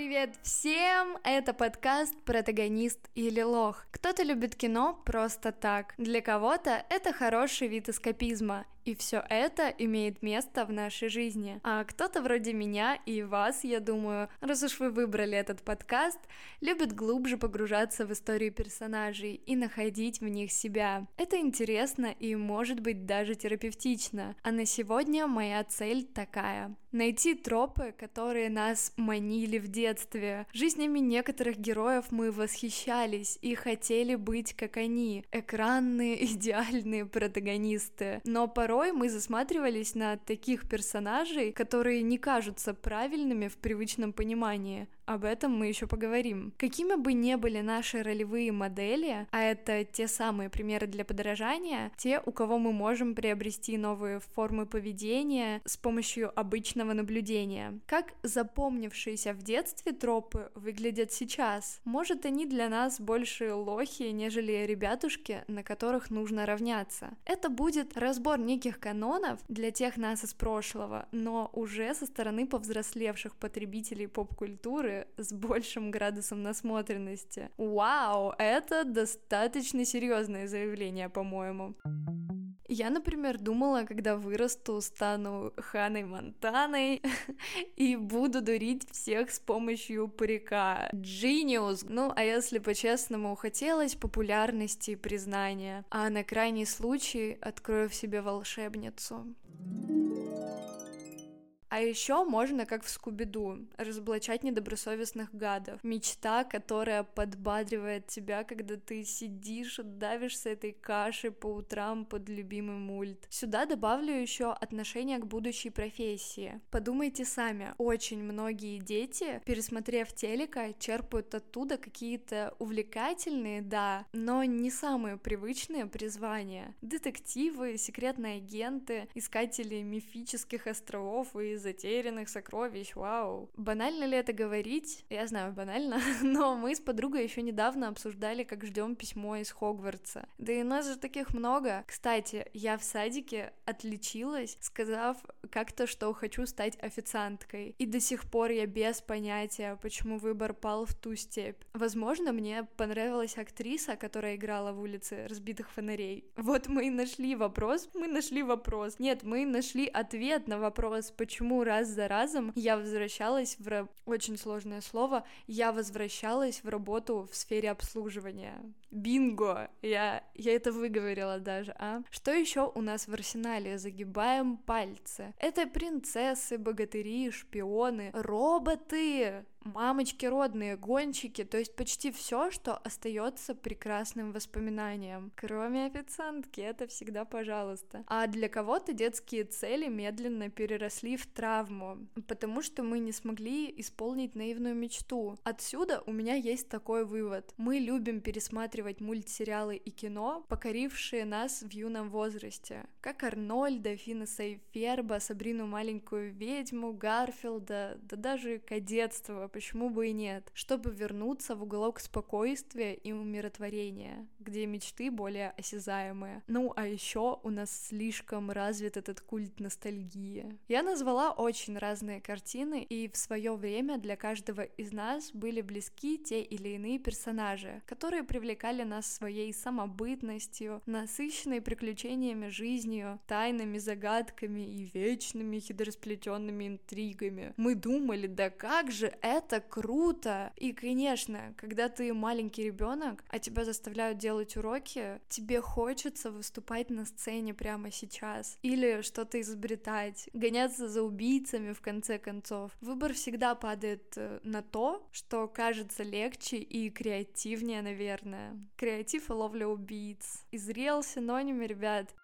Привет всем! Это подкаст «Протагонист или лох». Кто-то любит кино просто так. Для кого-то это хороший вид эскапизма. И все это имеет место в нашей жизни. А кто-то вроде меня и вас, я думаю, раз уж вы выбрали этот подкаст, любит глубже погружаться в историю персонажей и находить в них себя. Это интересно и может быть даже терапевтично. А на сегодня моя цель такая. Найти тропы, которые нас манили в детстве. Жизнями некоторых героев мы восхищались и хотели быть как они. Экранные идеальные протагонисты. Но порой мы засматривались на таких персонажей, которые не кажутся правильными в привычном понимании. Об этом мы еще поговорим. Какими бы ни были наши ролевые модели, а это те самые примеры для подражания, те, у кого мы можем приобрести новые формы поведения с помощью обычного наблюдения. Как запомнившиеся в детстве тропы выглядят сейчас? Может, они для нас больше лохи, нежели ребятушки, на которых нужно равняться? Это будет разбор неких канонов для тех нас из прошлого, но уже со стороны повзрослевших потребителей поп-культуры с большим градусом насмотренности. Вау, это достаточно серьезное заявление, по-моему. Я, например, думала, когда вырасту, стану Ханой Монтаной и буду дурить всех с помощью парика. Genius! Ну, а если по-честному, хотелось популярности и признания, а на крайний случай открою в себе волшебницу. А еще можно, как в Скуби-Ду, разоблачать недобросовестных гадов. Мечта, которая подбадривает тебя, когда ты сидишь, давишься этой кашей по утрам под любимый мульт. Сюда добавлю еще отношение к будущей профессии. Подумайте сами, очень многие дети, пересмотрев телека, черпают оттуда какие-то увлекательные, да, но не самые привычные призвания. Детективы, секретные агенты, искатели мифических островов и затерянных сокровищ, вау. Банально ли это говорить? Я знаю, банально, но мы с подругой еще недавно обсуждали, как ждем письмо из Хогвартса. Да и нас же таких много. Кстати, я в садике отличилась, сказав как-то, что хочу стать официанткой. И до сих пор я без понятия, почему выбор пал в ту степь. Возможно, мне понравилась актриса, которая играла в улице разбитых фонарей. Вот мы и нашли вопрос, мы нашли вопрос. Нет, мы нашли ответ на вопрос, почему почему раз за разом я возвращалась в... Очень сложное слово. Я возвращалась в работу в сфере обслуживания. Бинго! Я, я это выговорила даже, а? Что еще у нас в арсенале? Загибаем пальцы. Это принцессы, богатыри, шпионы, роботы, мамочки родные, гонщики, то есть почти все, что остается прекрасным воспоминанием. Кроме официантки, это всегда пожалуйста. А для кого-то детские цели медленно переросли в травму, потому что мы не смогли исполнить наивную мечту. Отсюда у меня есть такой вывод. Мы любим пересматривать мультсериалы и кино, покорившие нас в юном возрасте. Как Арнольда, Финеса и Ферба, Сабрину маленькую ведьму, Гарфилда, да даже кадетство, почему бы и нет, чтобы вернуться в уголок спокойствия и умиротворения, где мечты более осязаемые. Ну, а еще у нас слишком развит этот культ ностальгии. Я назвала очень разные картины, и в свое время для каждого из нас были близки те или иные персонажи, которые привлекали нас своей самобытностью, насыщенной приключениями жизнью, тайнами, загадками и вечными хитросплетенными интригами. Мы думали, да как же это это круто. И, конечно, когда ты маленький ребенок, а тебя заставляют делать уроки, тебе хочется выступать на сцене прямо сейчас. Или что-то изобретать, гоняться за убийцами в конце концов. Выбор всегда падает э, на то, что кажется легче и креативнее, наверное. Креатив и ловля убийц. Изрел синонимы, ребят.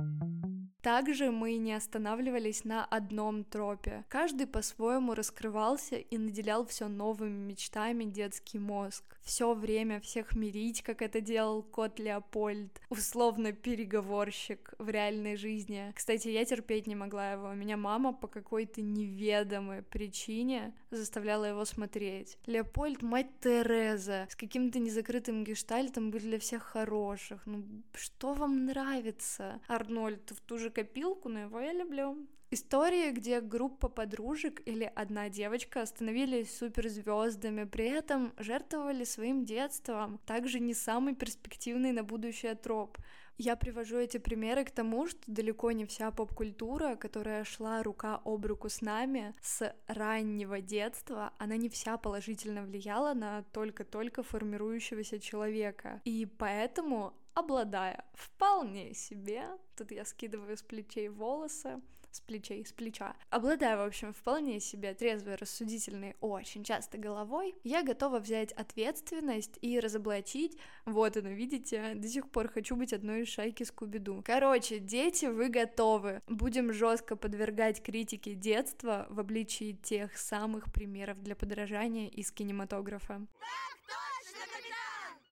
Также мы не останавливались на одном тропе. Каждый по-своему раскрывался и наделял все новыми мечтами детский мозг. Все время всех мирить, как это делал кот Леопольд, условно переговорщик в реальной жизни. Кстати, я терпеть не могла его. Меня мама по какой-то неведомой причине заставляла его смотреть. Леопольд, мать Тереза, с каким-то незакрытым гештальтом быть для всех хороших. Ну, что вам нравится? Арнольд в ту же копилку, но его я люблю. Истории, где группа подружек или одна девочка становились суперзвездами, при этом жертвовали своим детством, также не самый перспективный на будущее троп. Я привожу эти примеры к тому, что далеко не вся поп-культура, которая шла рука об руку с нами с раннего детства, она не вся положительно влияла на только-только формирующегося человека. И поэтому, обладая вполне себе, тут я скидываю с плечей волосы, с плечей, с плеча. Обладая, в общем, вполне себе трезвой, рассудительной, очень часто головой, я готова взять ответственность и разоблачить, вот оно, видите, до сих пор хочу быть одной из шайки Скуби-Ду. Короче, дети, вы готовы. Будем жестко подвергать критике детства в обличии тех самых примеров для подражания из кинематографа. Так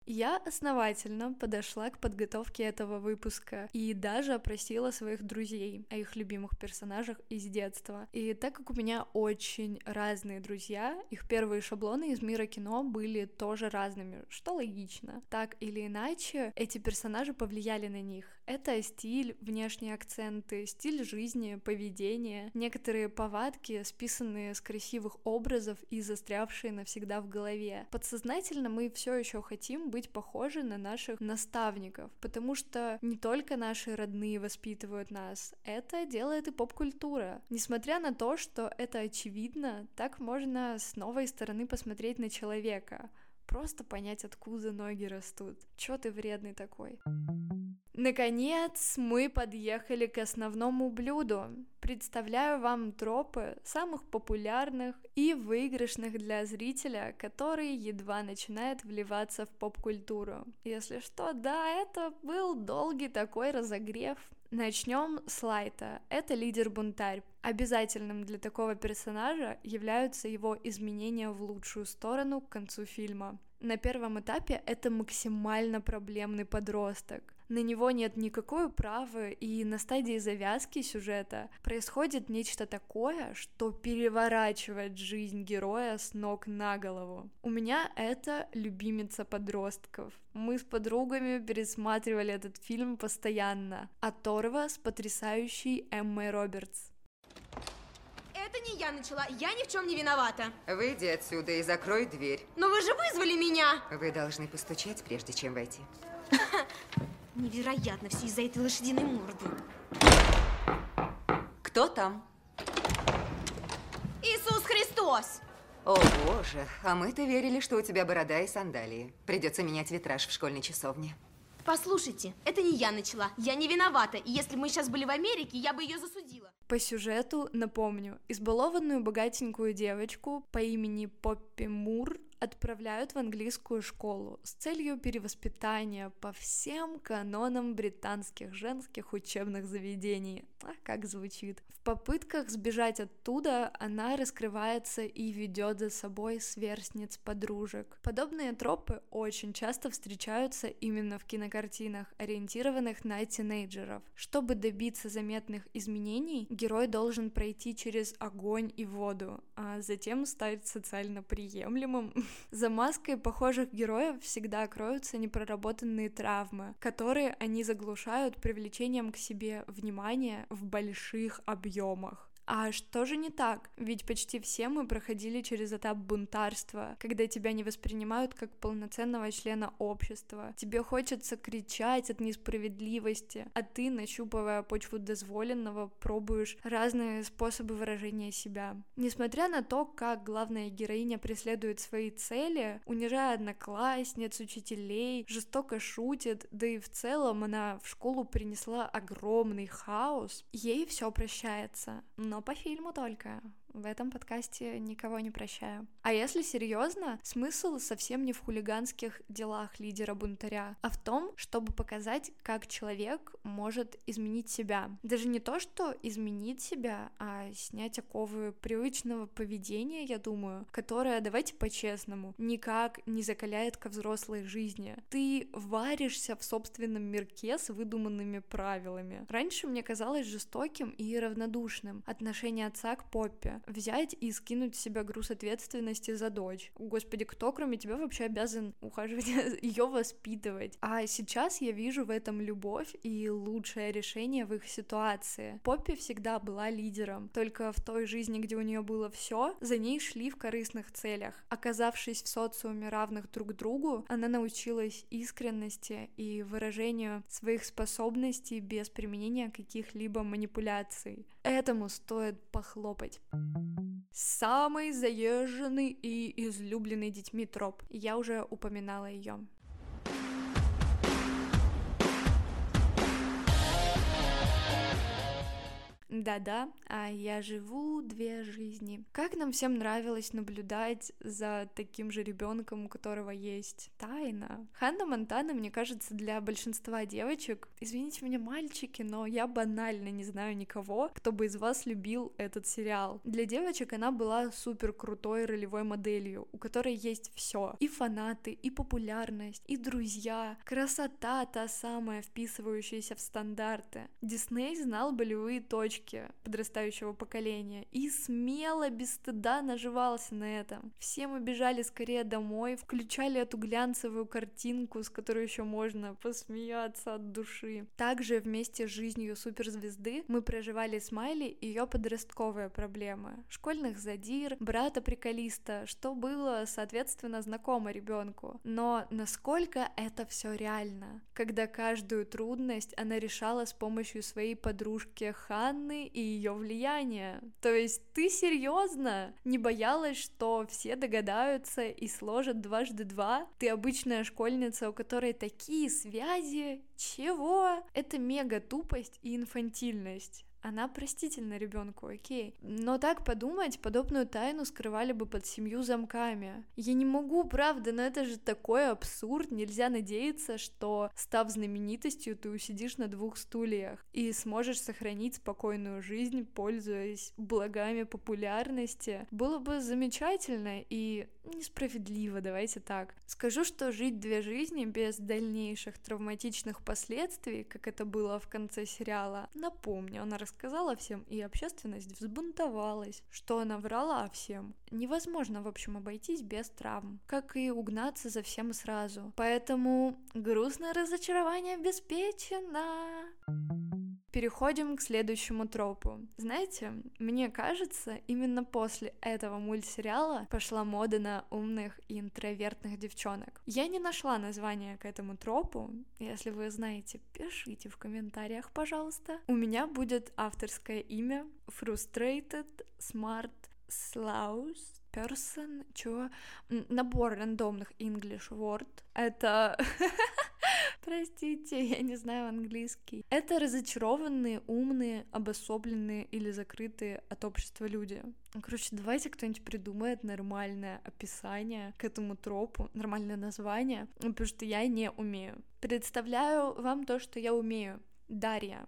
я основательно подошла к подготовке этого выпуска и даже опросила своих друзей о их любимых персонажах из детства. И так как у меня очень разные друзья, их первые шаблоны из мира кино были тоже разными, что логично. Так или иначе, эти персонажи повлияли на них. Это стиль, внешние акценты, стиль жизни, поведение, некоторые повадки, списанные с красивых образов и застрявшие навсегда в голове. Подсознательно мы все еще хотим быть похожи на наших наставников, потому что не только наши родные воспитывают нас, это делает и поп-культура. Несмотря на то, что это очевидно, так можно с новой стороны посмотреть на человека, просто понять, откуда ноги растут. Чё ты вредный такой? Наконец, мы подъехали к основному блюду. Представляю вам тропы самых популярных и выигрышных для зрителя, которые едва начинают вливаться в поп-культуру. Если что, да, это был долгий такой разогрев. Начнем с Лайта. Это лидер-бунтарь. Обязательным для такого персонажа являются его изменения в лучшую сторону к концу фильма. На первом этапе это максимально проблемный подросток на него нет никакой управы, и на стадии завязки сюжета происходит нечто такое, что переворачивает жизнь героя с ног на голову. У меня это любимица подростков. Мы с подругами пересматривали этот фильм постоянно. Оторва с потрясающей Эммой Робертс. Это не я начала, я ни в чем не виновата. Выйди отсюда и закрой дверь. Но вы же вызвали меня. Вы должны постучать, прежде чем войти. Невероятно, все из-за этой лошадиной морды. Кто там? Иисус Христос! О, боже, а мы-то верили, что у тебя борода и сандалии. Придется менять витраж в школьной часовне. Послушайте, это не я начала, я не виновата, и если бы мы сейчас были в Америке, я бы ее засудила. По сюжету, напомню, избалованную богатенькую девочку по имени Поппи Мур отправляют в английскую школу с целью перевоспитания по всем канонам британских женских учебных заведений. А как звучит. В попытках сбежать оттуда она раскрывается и ведет за собой сверстниц подружек. Подобные тропы очень часто встречаются именно в кинокартинах, ориентированных на тинейджеров. Чтобы добиться заметных изменений, герой должен пройти через огонь и воду, а затем стать социально приемлемым За маской похожих героев всегда кроются непроработанные травмы, которые они заглушают привлечением к себе внимания в больших объемах. А что же не так? Ведь почти все мы проходили через этап бунтарства, когда тебя не воспринимают как полноценного члена общества. Тебе хочется кричать от несправедливости, а ты, нащупывая почву дозволенного, пробуешь разные способы выражения себя. Несмотря на то, как главная героиня преследует свои цели, унижая одноклассниц, учителей, жестоко шутит, да и в целом она в школу принесла огромный хаос, ей все прощается но по фильму только. В этом подкасте никого не прощаю. А если серьезно, смысл совсем не в хулиганских делах лидера бунтаря, а в том, чтобы показать, как человек может изменить себя. Даже не то, что изменить себя, а снять оковы привычного поведения, я думаю, которое, давайте по-честному, никак не закаляет ко взрослой жизни. Ты варишься в собственном мирке с выдуманными правилами. Раньше мне казалось жестоким и равнодушным отношение отца к Поппе, взять и скинуть с себя груз ответственности за дочь. Господи, кто кроме тебя вообще обязан ухаживать, ее воспитывать? А сейчас я вижу в этом любовь и лучшее решение в их ситуации. Поппи всегда была лидером, только в той жизни, где у нее было все, за ней шли в корыстных целях. Оказавшись в социуме равных друг другу, она научилась искренности и выражению своих способностей без применения каких-либо манипуляций. Этому стоит похлопать. Самый заезженный и излюбленный детьми троп. Я уже упоминала ее. Да-да, а я живу две жизни. Как нам всем нравилось наблюдать за таким же ребенком, у которого есть тайна. Ханна Монтана, мне кажется, для большинства девочек, извините меня, мальчики, но я банально не знаю никого, кто бы из вас любил этот сериал. Для девочек она была супер крутой ролевой моделью, у которой есть все. И фанаты, и популярность, и друзья, красота та самая, вписывающаяся в стандарты. Дисней знал болевые точки, девушки подрастающего поколения и смело, без стыда наживался на этом. Все мы бежали скорее домой, включали эту глянцевую картинку, с которой еще можно посмеяться от души. Также вместе с жизнью суперзвезды мы проживали с Майли ее подростковые проблемы. Школьных задир, брата-приколиста, что было, соответственно, знакомо ребенку. Но насколько это все реально? Когда каждую трудность она решала с помощью своей подружки Ханны, Анны и ее влияние. То есть ты серьезно не боялась, что все догадаются и сложат дважды два? Ты обычная школьница, у которой такие связи? Чего? Это мега тупость и инфантильность она простительна ребенку, окей. Но так подумать, подобную тайну скрывали бы под семью замками. Я не могу, правда, но это же такой абсурд. Нельзя надеяться, что, став знаменитостью, ты усидишь на двух стульях и сможешь сохранить спокойную жизнь, пользуясь благами популярности. Было бы замечательно и несправедливо, давайте так. Скажу, что жить две жизни без дальнейших травматичных последствий, как это было в конце сериала, напомню, она рассказала всем, и общественность взбунтовалась, что она врала всем. Невозможно, в общем, обойтись без травм, как и угнаться за всем сразу. Поэтому грустное разочарование обеспечено. Переходим к следующему тропу. Знаете, мне кажется, именно после этого мультсериала пошла мода на умных и интровертных девчонок. Я не нашла название к этому тропу. Если вы знаете, пишите в комментариях, пожалуйста. У меня будет авторское имя Frustrated Smart Slaus person, чего? Набор рандомных English word. Это Простите, я не знаю английский. Это разочарованные, умные, обособленные или закрытые от общества люди. Короче, давайте кто-нибудь придумает нормальное описание к этому тропу, нормальное название, потому что я не умею. Представляю вам то, что я умею. Дарья.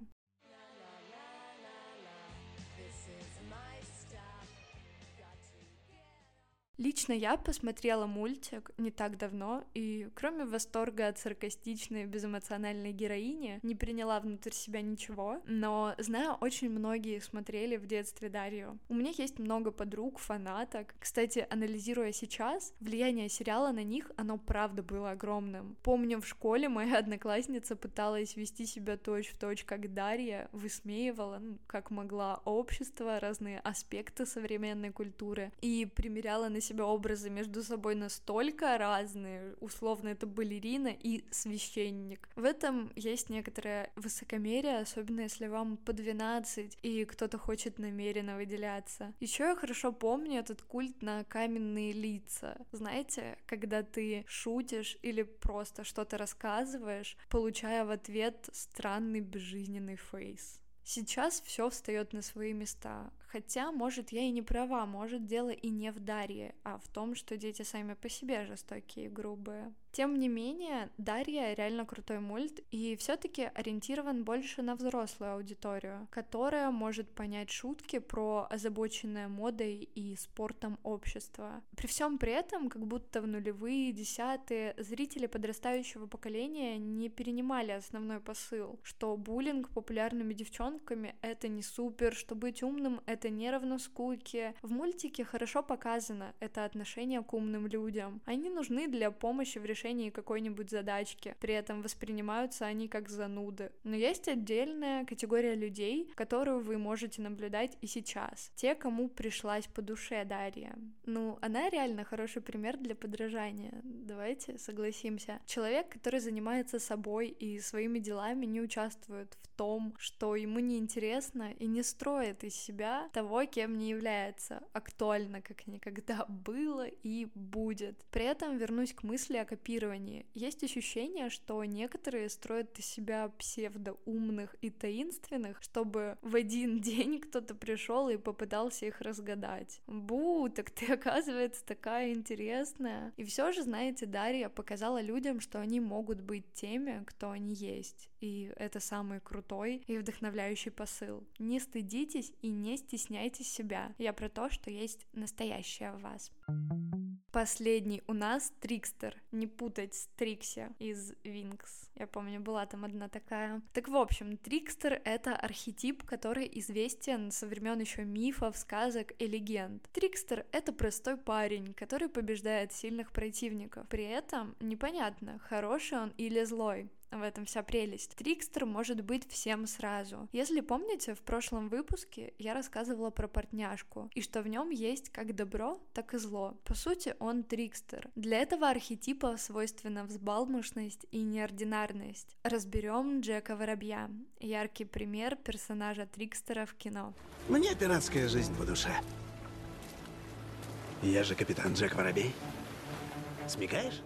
Лично я посмотрела мультик не так давно, и кроме восторга от саркастичной, безэмоциональной героини, не приняла внутрь себя ничего, но знаю, очень многие смотрели в детстве Дарью. У меня есть много подруг, фанаток. Кстати, анализируя сейчас, влияние сериала на них, оно правда было огромным. Помню, в школе моя одноклассница пыталась вести себя точь-в-точь, как Дарья, высмеивала, ну, как могла, общество, разные аспекты современной культуры, и примеряла на себя образы между собой настолько разные. Условно, это балерина и священник. В этом есть некоторое высокомерие, особенно если вам по 12, и кто-то хочет намеренно выделяться. Еще я хорошо помню этот культ на каменные лица. Знаете, когда ты шутишь или просто что-то рассказываешь, получая в ответ странный безжизненный фейс. Сейчас все встает на свои места. Хотя, может, я и не права, может, дело и не в Дарье, а в том, что дети сами по себе жестокие и грубые. Тем не менее, Дарья реально крутой мульт и все-таки ориентирован больше на взрослую аудиторию, которая может понять шутки про озабоченное модой и спортом общество. При всем при этом, как будто в нулевые, десятые, зрители подрастающего поколения не перенимали основной посыл, что буллинг популярными девчонками — это не супер, что быть умным — это не равно скуке. В мультике хорошо показано это отношение к умным людям. Они нужны для помощи в решении какой-нибудь задачки, при этом воспринимаются они как зануды. Но есть отдельная категория людей, которую вы можете наблюдать и сейчас. Те, кому пришлась по душе Дарья. Ну, она реально хороший пример для подражания. Давайте согласимся. Человек, который занимается собой и своими делами, не участвует в том, что ему неинтересно и не строит из себя того, кем не является. Актуально, как никогда было и будет. При этом вернусь к мысли о копировании. Есть ощущение, что некоторые строят из себя псевдоумных и таинственных, чтобы в один день кто-то пришел и попытался их разгадать. Бу, так ты, оказывается, такая интересная. И все же, знаете, Дарья показала людям, что они могут быть теми, кто они есть. И это самый крутой и вдохновляющий посыл. Не стыдитесь и не стесняйтесь себя. Я про то, что есть настоящее в вас. Последний у нас Трикстер. Не путать с Трикси из Винкс. Я помню, была там одна такая. Так в общем, Трикстер — это архетип, который известен со времен еще мифов, сказок и легенд. Трикстер — это простой парень, который побеждает сильных противников. При этом непонятно, хороший он или злой. В этом вся прелесть. Трикстер может быть всем сразу. Если помните, в прошлом выпуске я рассказывала про партняшку, и что в нем есть как добро, так и зло. По сути, он трикстер. Для этого архетипа свойственна взбалмошность и неординарность. Разберем Джека Воробья. Яркий пример персонажа трикстера в кино. Мне пиратская жизнь по душе. Я же капитан Джек Воробей. Смекаешь?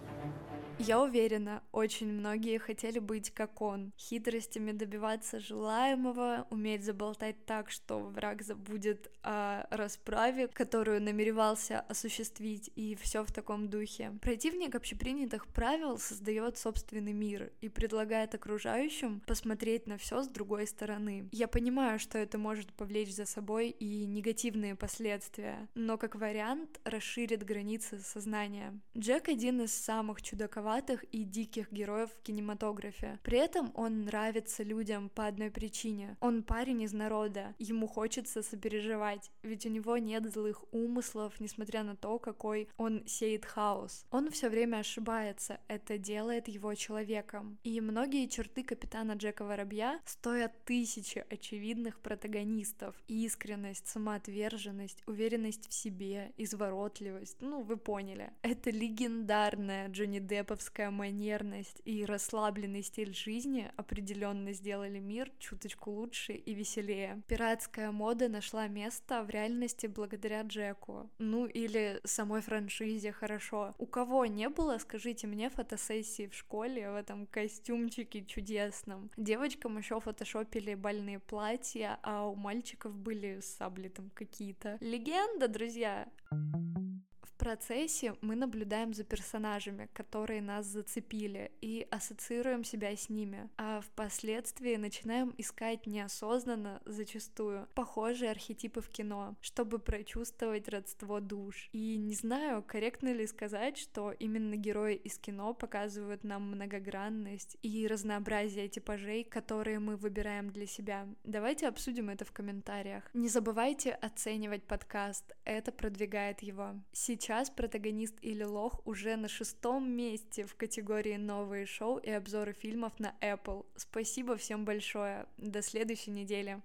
Я уверена, очень многие хотели быть как он, хитростями добиваться желаемого, уметь заболтать так, что враг забудет о расправе, которую намеревался осуществить, и все в таком духе. Противник общепринятых правил создает собственный мир и предлагает окружающим посмотреть на все с другой стороны. Я понимаю, что это может повлечь за собой и негативные последствия, но как вариант расширит границы сознания. Джек один из самых чудаковатых диковатых и диких героев в кинематографе. При этом он нравится людям по одной причине. Он парень из народа, ему хочется сопереживать, ведь у него нет злых умыслов, несмотря на то, какой он сеет хаос. Он все время ошибается, это делает его человеком. И многие черты капитана Джека Воробья стоят тысячи очевидных протагонистов. Искренность, самоотверженность, уверенность в себе, изворотливость, ну вы поняли. Это легендарная Джонни Деппов московская манерность и расслабленный стиль жизни определенно сделали мир чуточку лучше и веселее. Пиратская мода нашла место в реальности благодаря Джеку. Ну или самой франшизе хорошо. У кого не было, скажите мне, фотосессии в школе в этом костюмчике чудесном? Девочкам еще фотошопили больные платья, а у мальчиков были сабли там какие-то. Легенда, друзья! Процессе мы наблюдаем за персонажами, которые нас зацепили, и ассоциируем себя с ними, а впоследствии начинаем искать неосознанно, зачастую, похожие архетипы в кино, чтобы прочувствовать родство душ. И не знаю, корректно ли сказать, что именно герои из кино показывают нам многогранность и разнообразие типажей, которые мы выбираем для себя. Давайте обсудим это в комментариях. Не забывайте оценивать подкаст, это продвигает его. Сейчас Сейчас протагонист или лох уже на шестом месте в категории новые шоу и обзоры фильмов на Apple. Спасибо всем большое. До следующей недели.